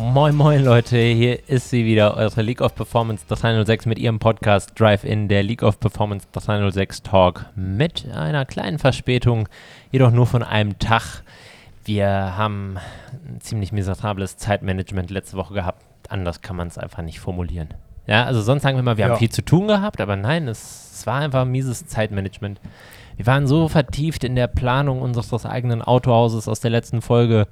Moin moin Leute, hier ist sie wieder, eure League of Performance 306 mit ihrem Podcast Drive-In, der League of Performance 306 Talk mit einer kleinen Verspätung, jedoch nur von einem Tag. Wir haben ein ziemlich miserables Zeitmanagement letzte Woche gehabt, anders kann man es einfach nicht formulieren. Ja, also sonst sagen wir mal, wir Ja. haben viel zu tun gehabt, aber nein, es, es war einfach ein mieses Zeitmanagement. Wir waren so vertieft in der Planung unseres eigenen Autohauses aus der letzten Folge,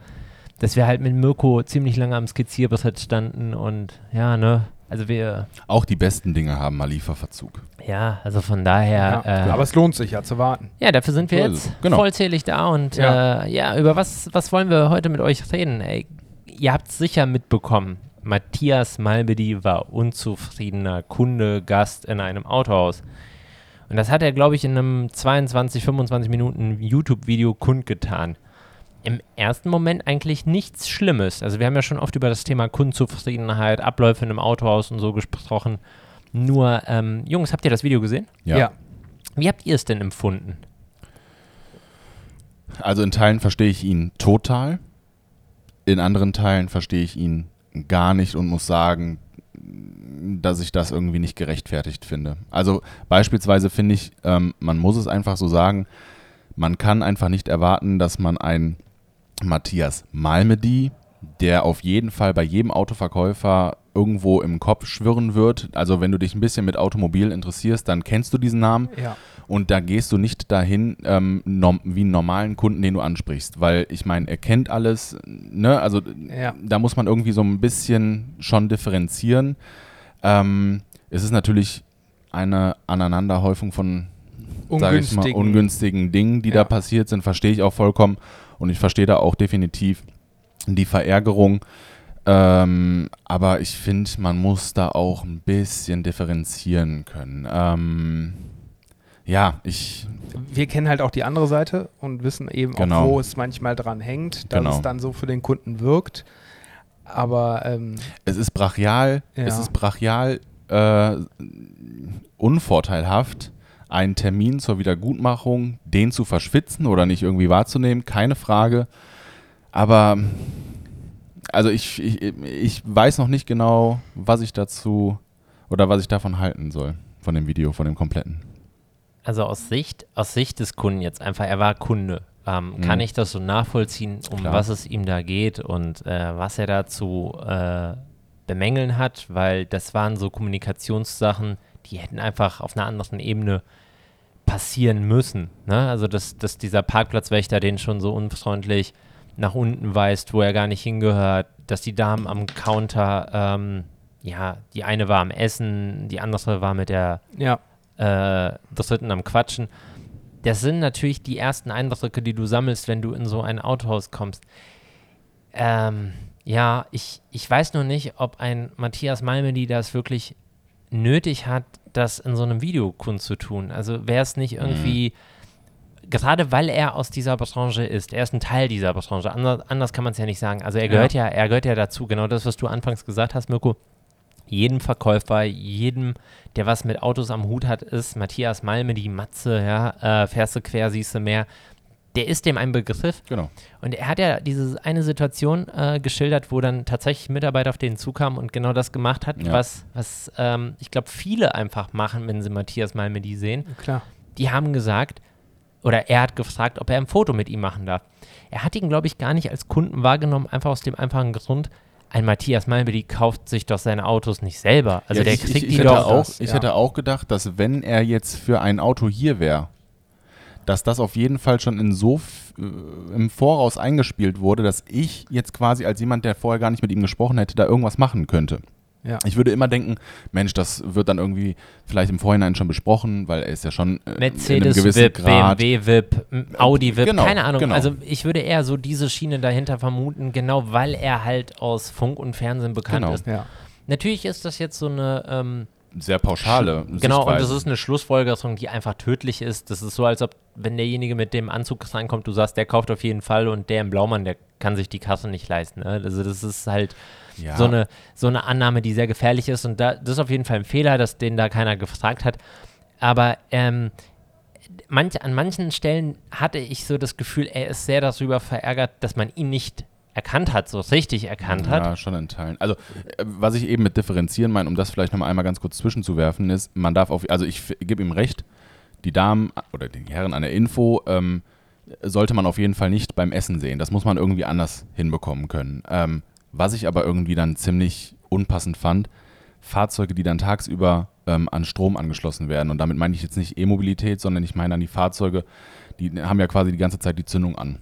dass wir halt mit Mirko ziemlich lange am Skizzierbrett standen und ja, ne, also wir, Auch die besten Dinge haben mal Lieferverzug. ja, also von daher, Ja, äh, aber es lohnt sich ja zu warten. ja, dafür sind wir So jetzt es, genau. vollzählig da und Ja. Äh, ja, über was, was wollen wir heute mit euch reden? Ey, ihr habt sicher mitbekommen, Matthias Malbedi war unzufriedener Kunde, Gast in einem Autohaus. Und das hat er, glaube ich, in einem 22, 25 Minuten YouTube-Video kundgetan. Im ersten Moment eigentlich nichts Schlimmes. Also wir haben ja schon oft über das Thema Kundenzufriedenheit, Abläufe in einem Autohaus und so gesprochen. Nur, ähm, Jungs, habt ihr das Video gesehen? Ja. Wie habt ihr es denn empfunden? Also in Teilen verstehe ich ihn total. In anderen Teilen verstehe ich ihn gar nicht und muss sagen, dass ich das irgendwie nicht gerechtfertigt finde. Also beispielsweise finde ich, ähm, man muss es einfach so sagen, man kann einfach nicht erwarten, dass man einen Matthias Malmedy, der auf jeden Fall bei jedem Autoverkäufer irgendwo im Kopf schwirren wird. Also wenn du dich ein bisschen mit Automobil interessierst, dann kennst du diesen Namen. Ja. Und da gehst du nicht dahin ähm, wie einen normalen Kunden, den du ansprichst, weil ich meine, er kennt alles, ne? Also Ja. da muss man irgendwie so ein bisschen schon differenzieren. Ähm, es ist natürlich eine Aneinanderhäufung von, ich mal, Ungünstigen. ungünstigen Dingen, die Ja. da passiert sind, verstehe ich auch vollkommen. Und ich verstehe da auch definitiv die Verärgerung. Ähm, aber ich finde, man muss da auch ein bisschen differenzieren können. Ähm, ja, ich, Wir kennen halt auch die andere Seite und wissen eben Genau. auch, wo es manchmal dran hängt, dass Genau. es dann so für den Kunden wirkt. Aber ähm, es ist brachial, Ja. es ist brachial äh, unvorteilhaft, einen Termin zur Wiedergutmachung, den zu verschwitzen oder nicht irgendwie wahrzunehmen, keine Frage. Aber also ich, ich, ich weiß noch nicht genau, was ich dazu oder was ich davon halten soll, von dem Video, von dem kompletten. Also aus Sicht, aus Sicht des Kunden jetzt einfach, er war Kunde. Ähm, Mhm. Kann ich das so nachvollziehen, um Klar. was es ihm da geht und äh, was er da zu äh, bemängeln hat, weil das waren so Kommunikationssachen, die hätten einfach auf einer anderen Ebene passieren müssen. Ne? Also, dass, dass dieser Parkplatzwächter den schon so unfreundlich nach unten weist, wo er gar nicht hingehört, dass die Damen am Counter, ähm, ja, die eine war am Essen, die andere war mit der ja, äh, dritten am Quatschen. Das sind natürlich die ersten Eindrücke, die du sammelst, wenn du in so ein Autohaus kommst. Ähm, ja, ich, ich weiß nur nicht, ob ein Matthias Malmedy das wirklich nötig hat, das in so einem Video kundzutun. Also wäre es nicht irgendwie, gerade weil er aus dieser Branche ist, er ist ein Teil dieser Branche, anders, anders kann man es ja nicht sagen. Also er gehört ja. er gehört ja dazu, genau das, was du anfangs gesagt hast, Mirko jedem Verkäufer, jedem, der was mit Autos am Hut hat, ist Matthias Malme, die Matze, ja, äh, fährst du quer, siehst du mehr. Der ist dem ein Begriff. Genau. Und er hat ja diese eine Situation äh, geschildert, wo dann tatsächlich Mitarbeiter auf den zukam und genau das gemacht hat, Ja. was, was ähm, ich glaube, viele einfach machen, wenn sie Matthias Malme die sehen klar. die haben gesagt, oder er hat gefragt, ob er ein Foto mit ihm machen darf. Er hat ihn, glaube ich, gar nicht als Kunden wahrgenommen, einfach aus dem einfachen Grund, ein Matthias Malmedy kauft sich doch seine Autos nicht selber. Also Ja, der ich, kriegt ich, ich die doch. auch, das, ich ja. hätte auch gedacht, dass wenn er jetzt für ein Auto hier wäre, dass das auf jeden Fall schon in so äh, im Voraus eingespielt wurde, dass ich jetzt quasi als jemand, der vorher gar nicht mit ihm gesprochen hätte, da irgendwas machen könnte. Ja. Ich würde immer denken, Mensch, das wird dann irgendwie vielleicht im Vorhinein schon besprochen, weil er ist ja schon äh, in einem Mercedes gewissen VIP, Grad. BMW VIP, Audi VIP, Genau, keine Ahnung. genau. Also ich würde eher so diese Schiene dahinter vermuten, genau weil er halt aus Funk und Fernsehen bekannt Genau. ist. Ja. Natürlich ist das jetzt so eine ähm, Sehr pauschale Genau, und das ist eine Schlussfolgerung, die einfach tödlich ist. Das ist so, als ob, wenn derjenige mit dem Anzug reinkommt, du sagst, der kauft auf jeden Fall und der im Blaumann, der kann sich die Kasse nicht leisten. Ne? Also das ist halt ja. so, eine, so eine Annahme, die sehr gefährlich ist. Und da, das ist auf jeden Fall ein Fehler, dass den da keiner gefragt hat. Aber ähm, manch, an manchen Stellen hatte ich so das Gefühl, er ist sehr darüber verärgert, dass man ihn nicht erkannt hat, so richtig erkannt hat. Ja, schon in Teilen. Also, äh, was ich eben mit differenzieren meine, um das vielleicht nochmal einmal ganz kurz zwischenzuwerfen, ist, man darf auf, also ich gebe ihm recht, die Damen oder die Herren an der Info ähm, sollte man auf jeden Fall nicht beim Essen sehen. Das muss man irgendwie anders hinbekommen können. Ähm, was ich aber irgendwie dann ziemlich unpassend fand, Fahrzeuge, die dann tagsüber ähm, an Strom angeschlossen werden. Und damit meine ich jetzt nicht E-Mobilität, sondern ich meine an die Fahrzeuge, die haben ja quasi die ganze Zeit die Zündung an.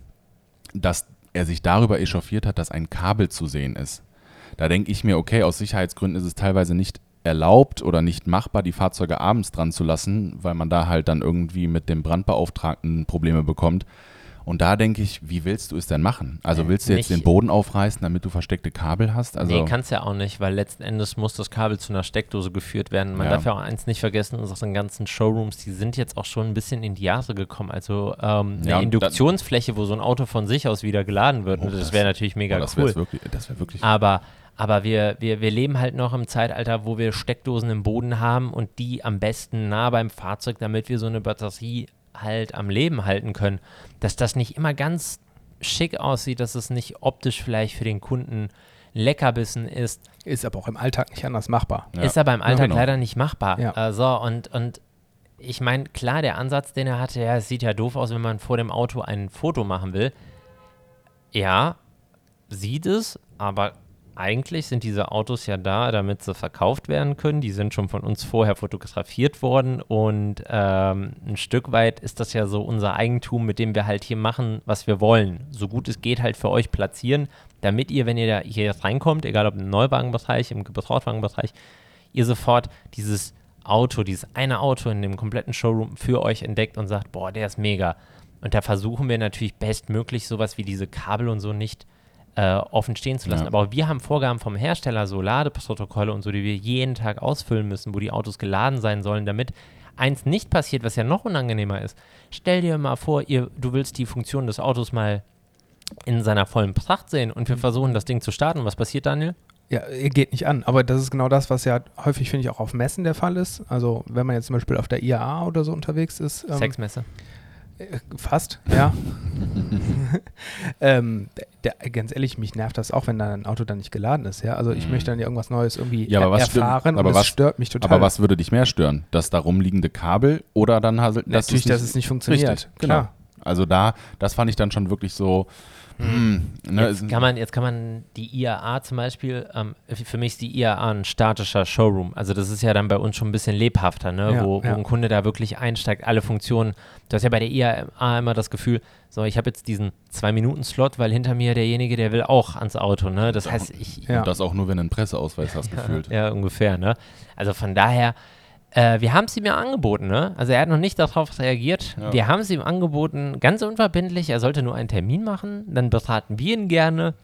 Dass er sich darüber echauffiert hat, dass ein Kabel zu sehen ist. Da denke ich mir, okay, aus Sicherheitsgründen ist es teilweise nicht erlaubt oder nicht machbar, die Fahrzeuge abends dran zu lassen, weil man da halt dann irgendwie mit dem Brandbeauftragten Probleme bekommt. Und da denke ich, wie willst du es denn machen? Also willst du jetzt nicht- den Boden aufreißen, damit du versteckte Kabel hast? Also nee, kannst ja auch nicht, weil letzten Endes muss das Kabel zu einer Steckdose geführt werden. Man Ja. darf ja auch eins nicht vergessen, unsere ganzen Showrooms, die sind jetzt auch schon ein bisschen in die Jahre gekommen. Also ähm, eine Ja, Induktionsfläche, wo so ein Auto von sich aus wieder geladen wird, Oh, das, das- wäre natürlich mega Boah, das cool. wäre wirklich, das wär wirklich Aber, aber wir, wir, wir leben halt noch im Zeitalter, wo wir Steckdosen im Boden haben und die am besten nah beim Fahrzeug, damit wir so eine Batterie halt am Leben halten können. Dass das nicht immer ganz schick aussieht, dass es nicht optisch vielleicht für den Kunden Leckerbissen ist, Ist aber auch im Alltag nicht anders machbar. Ja. ist aber im Alltag genau. leider nicht machbar. Ja. Äh, so, und, und ich meine, klar, der Ansatz, den er hatte, ja, es sieht ja doof aus, wenn man vor dem Auto ein Foto machen will. Ja, sieht es, aber eigentlich sind diese Autos ja da, damit sie verkauft werden können. Die sind schon von uns vorher fotografiert worden und ähm, ein Stück weit ist das ja so unser Eigentum, mit dem wir halt hier machen, was wir wollen. So gut es geht halt für euch platzieren, damit ihr, wenn ihr da hier reinkommt, egal ob im Neuwagenbereich, im Gebrauchtwagenbereich, ihr sofort dieses Auto, dieses eine Auto in dem kompletten Showroom für euch entdeckt und sagt, boah, der ist mega. Und da versuchen wir natürlich bestmöglich sowas wie diese Kabel und so nicht äh, offen stehen zu lassen. Ja. Aber wir haben Vorgaben vom Hersteller, so Ladeprotokolle und so, die wir jeden Tag ausfüllen müssen, wo die Autos geladen sein sollen, damit eins nicht passiert, was ja noch unangenehmer ist. Stell dir mal vor, ihr, du willst die Funktion des Autos mal in seiner vollen Pracht sehen und wir versuchen das Ding zu starten. Was passiert, Daniel? Ja, geht nicht an. Aber das ist genau das, was ja häufig, finde ich, auch auf Messen der Fall ist. Also, wenn man jetzt zum Beispiel auf der IAA oder so unterwegs ist. ähm, Sexmesse. Äh, Fast, ja. ähm, der, ganz ehrlich, mich nervt das auch, wenn dann ein Auto dann nicht geladen ist. Ja? Also ich Mhm. möchte dann ja irgendwas Neues irgendwie Ja, aber er was stimmt- erfahren aber und was- das stört mich total. Aber was würde dich mehr stören? Das da rumliegende Kabel oder dann halt, dass Natürlich, es dass es nicht funktioniert. Richtig, Klar. klar. Also da, das fand ich dann schon wirklich so. Hm, ne, Jetzt kann, man, jetzt kann man die IAA zum Beispiel, ähm, für mich ist die IAA ein statischer Showroom. Also das ist ja dann bei uns schon ein bisschen lebhafter, ne? Ja, wo, wo ja. ein Kunde da wirklich einsteigt, alle Funktionen. Du hast ja bei der IAA immer das Gefühl, so ich habe jetzt diesen Zwei-Minuten-Slot, weil hinter mir derjenige, der will auch ans Auto. Ne? Das heißt, ich, Ja. Und das auch nur, wenn du einen Presseausweis hast, gefühlt. ja, ungefähr, ne? Also von daher, äh, wir haben es ihm ja angeboten, ne? Also er hat noch nicht darauf reagiert. Ja. Wir haben es ihm angeboten, ganz unverbindlich, er sollte nur einen Termin machen, dann beraten wir ihn gerne.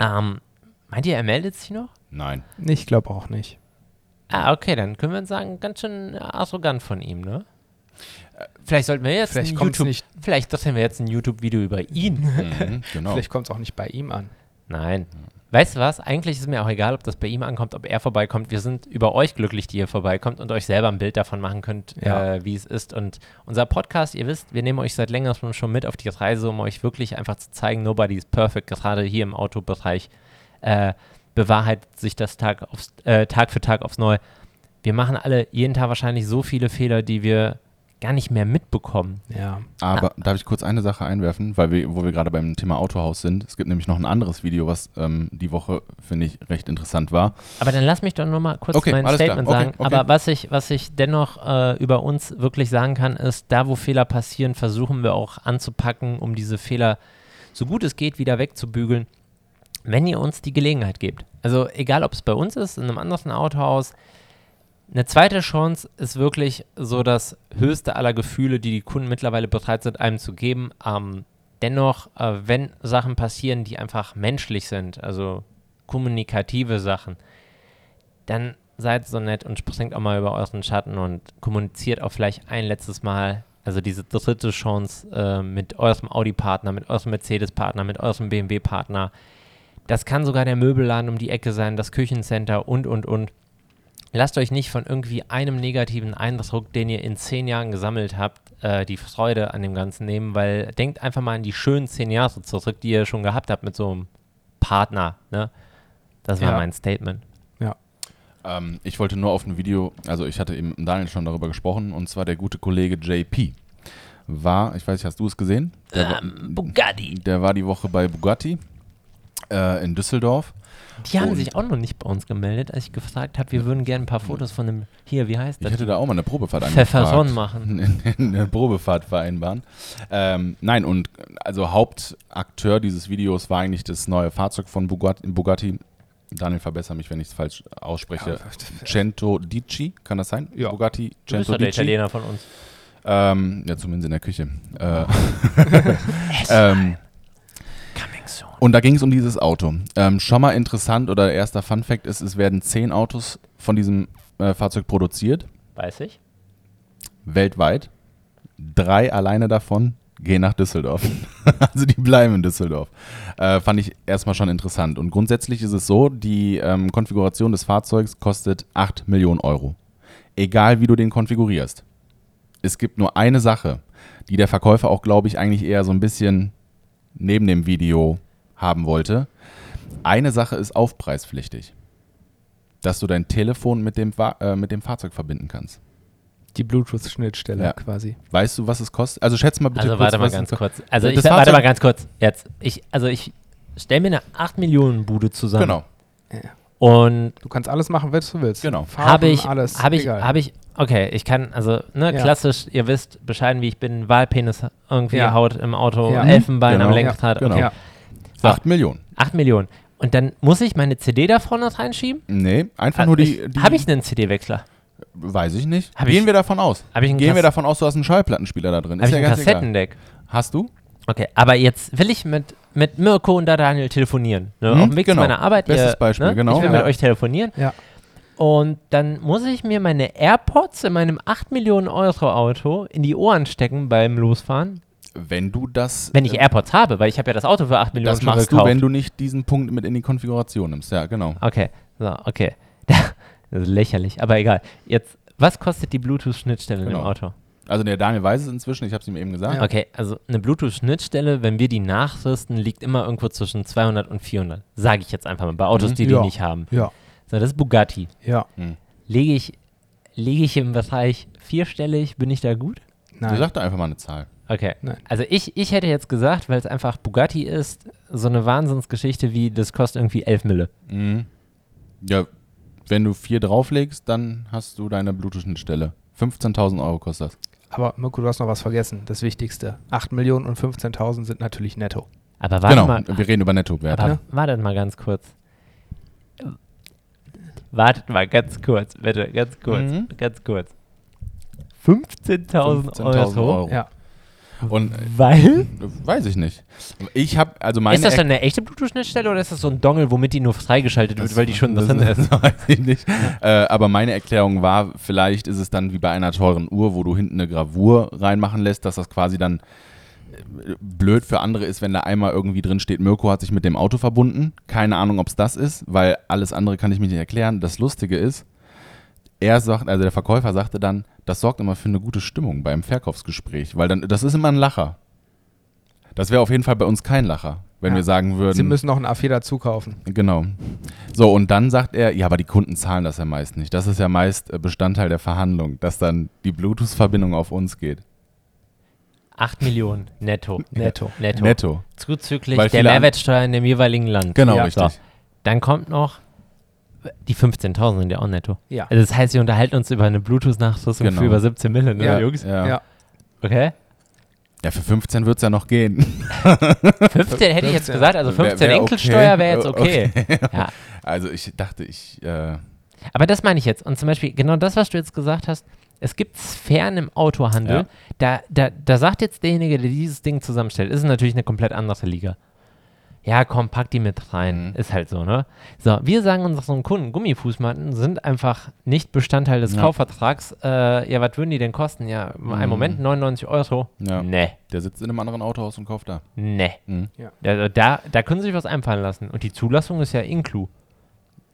Ähm, meint ihr, er meldet sich noch? Nein. Ich glaube auch nicht. Ah, okay, dann können wir uns sagen, ganz schön arrogant von ihm, ne? Vielleicht sollten wir jetzt Vielleicht ein kommt's YouTube, nicht- vielleicht drehen wir jetzt ein YouTube-Video über ihn. Mhm, genau. Vielleicht kommt es auch nicht bei ihm an. Nein. Weißt du was? Eigentlich ist mir auch egal, ob das bei ihm ankommt, ob er vorbeikommt. Wir sind über euch glücklich, die ihr vorbeikommt und euch selber ein Bild davon machen könnt, Ja. äh, wie es ist. Und unser Podcast, ihr wisst, wir nehmen euch seit längerem schon mit auf die Reise, um euch wirklich einfach zu zeigen, nobody is perfect. Gerade hier im Autobereich äh, bewahrheitet sich das Tag, aufs, äh, Tag für Tag aufs Neue. Wir machen alle jeden Tag wahrscheinlich so viele Fehler, die wir gar nicht mehr mitbekommen. Ja. Aber darf ich kurz eine Sache einwerfen, weil wir, wo wir gerade beim Thema Autohaus sind. Es gibt nämlich noch ein anderes Video, was ähm, die Woche, finde ich, recht interessant war. Aber dann lass mich doch noch mal kurz Okay, mein. Statement Okay, sagen. okay. Aber was ich, was ich dennoch äh, über uns wirklich sagen kann, ist, da wo Fehler passieren, versuchen wir auch anzupacken, um diese Fehler so gut es geht wieder wegzubügeln, wenn ihr uns die Gelegenheit gebt. Also egal, ob es bei uns ist, in einem anderen Autohaus, eine zweite Chance ist wirklich so das höchste aller Gefühle, die die Kunden mittlerweile bereit sind, einem zu geben. Ähm, dennoch, äh, wenn Sachen passieren, die einfach menschlich sind, also kommunikative Sachen, dann seid so nett und springt auch mal über euren Schatten und kommuniziert auch vielleicht ein letztes Mal, also diese dritte Chance äh, mit eurem Audi-Partner, mit eurem Mercedes-Partner, mit eurem BMW-Partner. Das kann sogar der Möbelladen um die Ecke sein, das Küchencenter und, und, und. Lasst euch nicht von irgendwie einem negativen Eindruck, den ihr in zehn Jahren gesammelt habt, äh, die Freude an dem Ganzen nehmen, weil denkt einfach mal an die schönen zehn Jahre zurück, die ihr schon gehabt habt mit so einem Partner. Ne? Das war Ja. mein Statement. Ähm, ich wollte nur auf ein Video, also ich hatte eben mit Daniel schon darüber gesprochen, und zwar der gute Kollege JP war, ich weiß nicht, hast du es gesehen? Der, Ähm, Bugatti. der war die Woche bei Bugatti äh, in Düsseldorf. Die haben Und- sich auch noch nicht bei uns gemeldet, als ich gefragt habe, wir würden gerne ein paar Fotos von dem, hier, wie heißt Ich das? hätte da auch mal eine Probefahrt Pfefferson angefragt. machen. eine Probefahrt vereinbaren. Ähm, nein, und also Hauptakteur dieses Videos war eigentlich das neue Fahrzeug von Bugatti. Bugatti. Daniel, verbessere mich, wenn ich es falsch ausspreche. Cento Dici, kann das sein? Ja. Bugatti Du bist Cento doch der Dici. Italiener von uns. Ähm, ja, zumindest in der Küche. Äh, ähm, Soon. und da ging es um dieses Auto. Ähm, schon mal interessant oder erster Fun Fact ist, es werden zehn Autos von diesem äh, Fahrzeug produziert, Weiß ich. weltweit. Drei alleine davon gehen nach Düsseldorf. also die bleiben in Düsseldorf. Äh, fand ich erstmal schon interessant. Und grundsätzlich ist es so, die ähm, Konfiguration des Fahrzeugs kostet 8 Millionen Euro. Egal wie du den konfigurierst. Es gibt nur eine Sache, die der Verkäufer auch, glaube ich, eigentlich eher so ein bisschen neben dem Video haben wollte. Eine Sache ist aufpreispflichtig. Dass du dein Telefon mit dem, äh, mit dem Fahrzeug verbinden kannst. Die Bluetooth-Schnittstelle Ja. quasi. Weißt du, was es kostet? Also schätze mal bitte Also kurz, warte mal was ganz es- kurz. Also ich warte mal ganz kurz. Jetzt, ich, also ich stelle mir eine 8 Millionen Bude zusammen. Genau, Und Du kannst alles machen, was du willst. Genau. Farben, habe ich, alles. habe ich, habe ich, okay, ich kann, also, ne, Ja. klassisch, ihr wisst bescheiden, wie ich bin, Wahlpenis irgendwie Ja. Haut im Auto, Ja. Elfenbein am Genau. Lenkrad, Genau. okay. So. 8 Millionen. 8 Millionen. Und dann muss ich meine CD da vorne reinschieben? Nee, einfach nur die. die Habe ich einen CD-Wechsler? Weiß ich nicht. Hab Gehen ich- wir davon aus. Hab ich einen Gehen wir davon aus, du hast einen Schallplattenspieler da drin. Habe Ist ich ja ein ganz egal. Kassettendeck? Hast du? Okay, aber jetzt will ich mit, mit Mirko und da Daniel telefonieren. Ne? Mhm, Auf dem Weg genau. zu meiner Arbeit. Bestes ihr, Beispiel, ne? genau. Ich will Ja. mit euch telefonieren. Ja. Und dann muss ich mir meine AirPods in meinem 8 Millionen Euro Auto in die Ohren stecken beim Losfahren. Wenn du das. Wenn ich äh, AirPods habe, weil ich habe ja das Auto für 8 Millionen Das schon machst gekauft. du, wenn du nicht diesen Punkt mit in die Konfiguration nimmst. Ja, genau. Okay, so, okay. Das ist lächerlich, aber egal. Jetzt, was kostet die Bluetooth-Schnittstelle in Genau. dem Auto? Also der Daniel weiß es inzwischen, ich habe es ihm eben gesagt. Ja. Okay, also eine Bluetooth-Schnittstelle, wenn wir die nachrüsten, liegt immer irgendwo zwischen 200 und 400. Sage ich jetzt einfach mal, bei Autos, Mhm. die die Ja. nicht haben. Ja. So, das ist Bugatti. Ja. Lege ich, lege ich im Bereich vierstellig, bin ich da gut? Du Nein. sag doch einfach mal eine Zahl. Okay. Nein. Also ich, ich hätte jetzt gesagt, weil es einfach Bugatti ist, so eine Wahnsinnsgeschichte wie, das kostet irgendwie 11 Mille. Mhm. Ja, wenn du vier drauflegst, dann hast du deine Bluetooth-Schnittstelle. 15.000 Euro kostet das. Aber Mirko, du hast noch was vergessen. Das Wichtigste. 8 Millionen und 15.000 sind natürlich netto. Aber warte genau, mal, wir reden über Nettowerte. aber ne? wartet mal ganz kurz. Wartet mal ganz kurz, bitte, ganz kurz, Mhm. ganz kurz. 15.000 15.000 Euro, Euro. Ja. Und weil? äh, weiß ich nicht. Ich habe, also meine ist das dann eine echte Bluetooth-Schnittstelle oder ist das so ein Dongle, womit die nur freigeschaltet wird, weil die schon das, drin ist? das weiß ich nicht. äh, aber meine Erklärung war, vielleicht ist es dann wie bei einer teuren Uhr, wo du hinten eine Gravur reinmachen lässt, dass das quasi dann äh, blöd für andere ist, wenn da einmal irgendwie drin steht, Mirko hat sich mit dem Auto verbunden. Keine Ahnung, ob es das ist, weil alles andere kann ich mir nicht erklären. Das Lustige ist, er sagt, also der Verkäufer sagte dann, das sorgt immer für eine gute Stimmung beim Verkaufsgespräch, weil dann, das ist immer ein Lacher. Das wäre auf jeden Fall bei uns kein Lacher, wenn Ja. wir sagen würden. Sie müssen noch ein A4 dazu kaufen. Genau. So, und dann sagt er, ja, aber die Kunden zahlen das ja meist nicht. Das ist ja meist äh, Bestandteil der Verhandlung, dass dann die Bluetooth-Verbindung auf uns geht. 8 Millionen netto. Netto. Netto. Netto. Zuzüglich Weil der Mehrwertsteuer in dem jeweiligen Land. Genau, Ja, richtig. So. Dann kommt noch, die 15.000 sind ja auch netto. Ja. Also das heißt, wir unterhalten uns über eine Bluetooth-Nachrüstung Genau. für über 17 Mille, ne, Ja. Jungs? Ja. Ja. Okay. ja, für 15 wird es ja noch gehen. 15 hätte ich jetzt 15. gesagt, also Wär- 15 wär Enkelsteuer okay. wäre jetzt okay. Ja. Also ich dachte, ich, äh, Aber das meine ich jetzt. Und zum Beispiel, genau das, was du jetzt gesagt hast, es gibt Sphären im Autohandel, Ja. da, da, da sagt jetzt derjenige, der dieses Ding zusammenstellt, ist natürlich eine komplett andere Liga. Ja, komm, pack die mit rein. Mhm. Ist halt so, ne? So, wir sagen unseren Kunden, Gummifußmatten sind einfach nicht Bestandteil des Ja. Kaufvertrags. Äh, ja, was würden die denn kosten? Ja, einen Mhm. Moment, 99 Euro. Ja. Nee, der sitzt in einem anderen Autohaus und kauft da. nee. Mhm. Da, da, da können sie sich was einfallen lassen. Und die Zulassung ist ja inclu.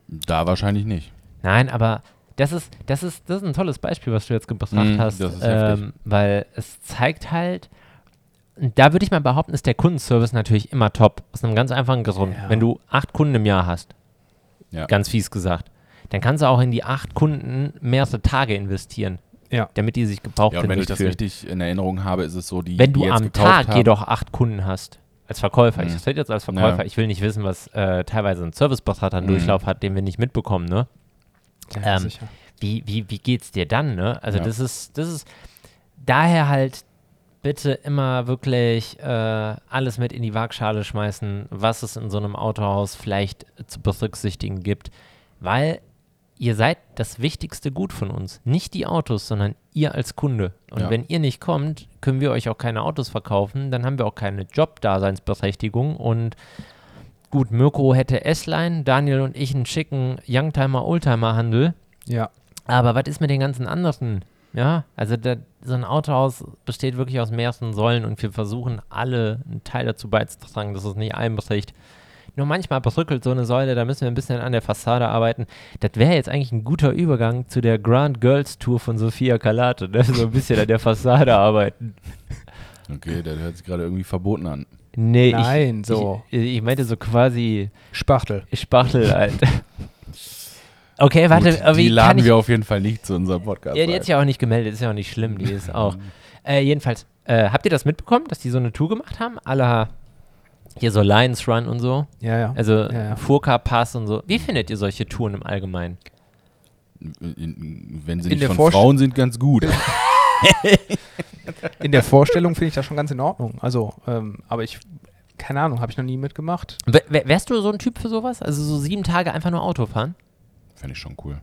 Da wahrscheinlich nicht. Nein, aber das ist, das ist, das ist ein tolles Beispiel, was du jetzt gebracht Mhm, hast. das ist heftig. ähm, weil es zeigt halt, da würde ich mal behaupten, ist der Kundenservice natürlich immer top. Aus einem ganz einfachen Grund. Ja. Wenn du acht Kunden im Jahr hast, Ja. ganz fies gesagt, dann kannst du auch in die acht Kunden mehrere Tage investieren, Ja. damit die sich gebraucht Ja, und wenn ich das fühlen. richtig in Erinnerung habe, ist es so, die, Wenn die du jetzt am Tag haben, jedoch acht Kunden hast, als Verkäufer, Mhm. ich rede jetzt als Verkäufer, Ja. ich will nicht wissen, was äh, teilweise ein Serviceberater einen Mhm. Durchlauf hat, den wir nicht mitbekommen, ne? Ja, Ähm, sicher. Wie, wie, wie geht's dir dann, ne? Also Ja. das ist, das ist daher halt bitte immer wirklich äh, alles mit in die Waagschale schmeißen, was es in so einem Autohaus vielleicht zu berücksichtigen gibt, weil ihr seid das wichtigste Gut von uns. Nicht die Autos, sondern ihr als Kunde. Und Ja. wenn ihr nicht kommt, können wir euch auch keine Autos verkaufen, dann haben wir auch keine Jobdaseinsberechtigung und gut, Mirko hätte S-Line, Daniel und ich einen schicken Youngtimer-Oldtimer-Handel. Ja. Aber was ist mit den ganzen anderen? Ja, also da, so ein Autohaus besteht wirklich aus mehreren Säulen und wir versuchen alle einen Teil dazu beizutragen, dass es nicht einbricht. Nur manchmal bröckelt so eine Säule, da müssen wir ein bisschen an der Fassade arbeiten. Das wäre jetzt eigentlich ein guter Übergang zu der Grand Girls Tour von Sophia Calate, ne? so ein bisschen an der Fassade arbeiten. Okay, der hört sich gerade irgendwie verboten an. Nee, Nein, ich, so. Ich, ich meinte so quasi Spachtel. Spachtel halt. Okay, warte, Gut, aber die laden ich, wir auf jeden Fall nicht zu unserem Podcast. Ja, die hat sich ja auch nicht gemeldet, ist ja auch nicht schlimm, die ist auch. Äh, jedenfalls, äh, habt ihr das mitbekommen, dass die so eine Tour gemacht haben? Alle hier so Lions Run und so. Ja, ja. Also Ja, ja. Furka Pass und so. Wie findet ihr solche Touren im Allgemeinen? In- Wenn sie In nicht von Vorst- Frauen sind, ganz gut. In der Vorstellung finde ich das schon ganz in Ordnung. Also, ähm, aber ich, keine Ahnung, habe ich noch nie mitgemacht. W wär- wärst du so ein Typ für sowas? Also so sieben Tage einfach nur Auto fahren? Fände ich schon cool.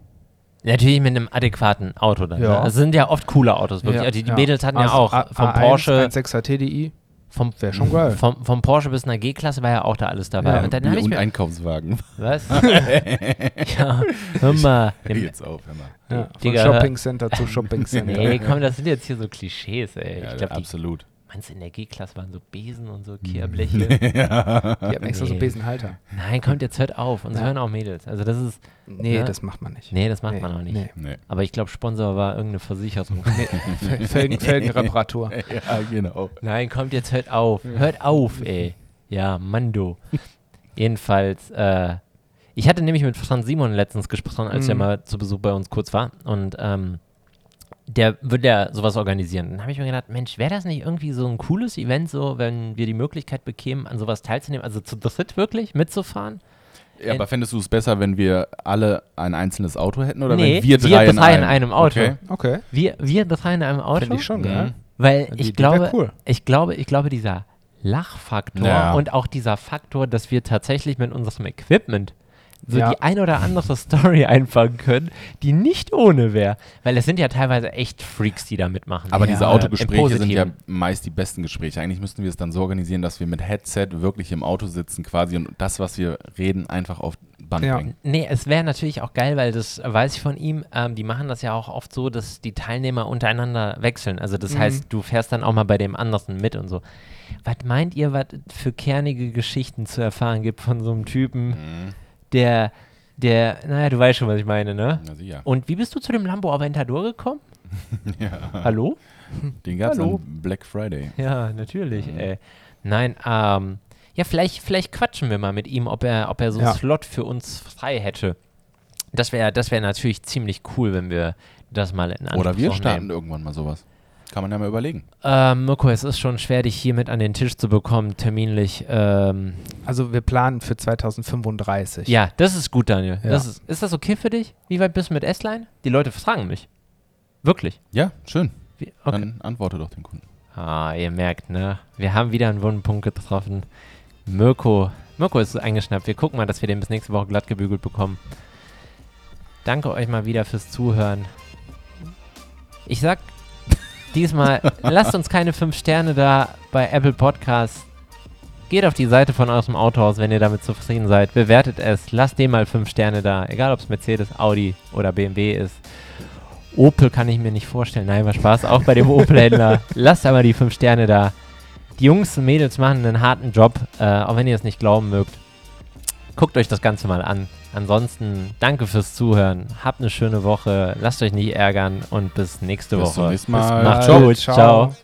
Natürlich mit einem adäquaten Auto dann. Ja. Ne? Also sind ja oft coole Autos, wirklich. Ja, Also die, die ja. Mädels hatten ja Also auch A- vom A1, Porsche, 1.6er TDI. Vom, Wäre schon geil. vom, vom Porsche bis einer G-Klasse war ja auch da alles dabei. Ja. Und dann habe ich mir, Einkaufswagen. was? ja, hör mal. Hör jetzt auf, hör mal. Ja, von Digga. Shopping Center zu Shopping Center. Nee, komm, das sind jetzt hier so Klischees, ey. Ja, ich glaube, die absolut. Meinst du, in der G-Klasse waren so Besen und so Kehrbleche? Die haben extra so Nee. Besenhalter. Nein, kommt jetzt hört auf. Uns Ja. hören auch Mädels. Also das ist, Nee, Ja. das macht man nicht. nee, das macht Nee, man auch nicht. nee. Nee. Aber ich glaube, Sponsor war irgendeine Versicherung. Fel- Felgen, Felgenreparatur. Ja, genau. Nein, kommt jetzt, hört auf. Hört auf, ey. Ja, Mando. Jedenfalls, äh, ich hatte nämlich mit Franz Simon letztens gesprochen, als er Mhm. mal zu Besuch bei uns kurz war. Und ähm, der würde ja sowas organisieren. Dann habe ich mir gedacht, Mensch, wäre das nicht irgendwie so ein cooles Event, so, wenn wir die Möglichkeit bekämen, an sowas teilzunehmen? Also zu dritt wirklich mitzufahren? Ja, aber fändest du es besser, wenn wir alle ein einzelnes Auto hätten oder Nee, wenn wir wir drei, in, drei in einem? einem Auto. Okay. Okay, Wir, wir drei in einem Auto? finde ich schon Mhm. geil. Weil Die ich glaube, cool. ich glaube, ich glaube, dieser Lachfaktor Ja. und auch dieser Faktor, dass wir tatsächlich mit unserem Equipment so Ja. die ein oder andere Story einfangen können, die nicht ohne wäre. Weil es sind ja teilweise echt Freaks, die da mitmachen. Aber Ja, diese Autogespräche sind ja meist die besten Gespräche. Eigentlich müssten wir es dann so organisieren, dass wir mit Headset wirklich im Auto sitzen quasi und das, was wir reden, einfach auf Band Ja. bringen. Nee, es wäre natürlich auch geil, weil das weiß ich von ihm. Ähm, die machen das ja auch oft so, dass die Teilnehmer untereinander wechseln. Also das Mhm. heißt, du fährst dann auch mal bei dem anderen mit und so. Was meint ihr, was für kernige Geschichten zu erfahren gibt von so einem Typen, Mhm. Der, der, naja, du weißt schon, was ich meine, ne? Na sicher. Und wie bist du zu dem Lambo Aventador gekommen? Ja. Hallo? Den gab es Hallo. am Black Friday. Ja, natürlich, Mhm. ey. Nein, ähm, ja, vielleicht, vielleicht quatschen wir mal mit ihm, ob er, ob er so Ja. einen Slot für uns frei hätte. Das wäre das wär natürlich ziemlich cool, wenn wir das mal in Anspruch Oder wir starten nehmen. irgendwann mal sowas. Kann man ja mal überlegen. Ähm, Mirko, es ist schon schwer, dich hier mit an den Tisch zu bekommen, terminlich. Ähm, Also wir planen für 2035. ja, das ist gut, Daniel. Ja. Das ist, ist das okay für dich? Wie weit bist du mit S-Line? Die Leute fragen mich. Wirklich. Ja, schön. Wie, okay. Dann antworte doch den Kunden. Ah, ihr merkt, ne? Wir haben wieder einen wunden Punkt getroffen. Mirko, Mirko ist eingeschnappt. Wir gucken mal, dass wir den bis nächste Woche glatt gebügelt bekommen. Danke euch mal wieder fürs Zuhören. Ich sag diesmal, lasst uns keine 5 Sterne da bei Apple Podcasts. Geht auf die Seite von eurem Autohaus, wenn ihr damit zufrieden seid. Bewertet es. Lasst dem mal 5 Sterne da. Egal, ob es Mercedes, Audi oder BMW ist. Opel kann ich mir nicht vorstellen. Nein, war Spaß. Auch bei dem Opel-Händler. Lasst aber die 5 Sterne da. Die Jungs und Mädels machen einen harten Job, äh, auch wenn ihr es nicht glauben mögt. Guckt euch das Ganze mal an. Ansonsten danke fürs Zuhören. Habt eine schöne Woche. Lasst euch nicht ärgern und bis nächste Bis Woche. zum nächsten Mal. Macht's gut. Ciao. Ciao.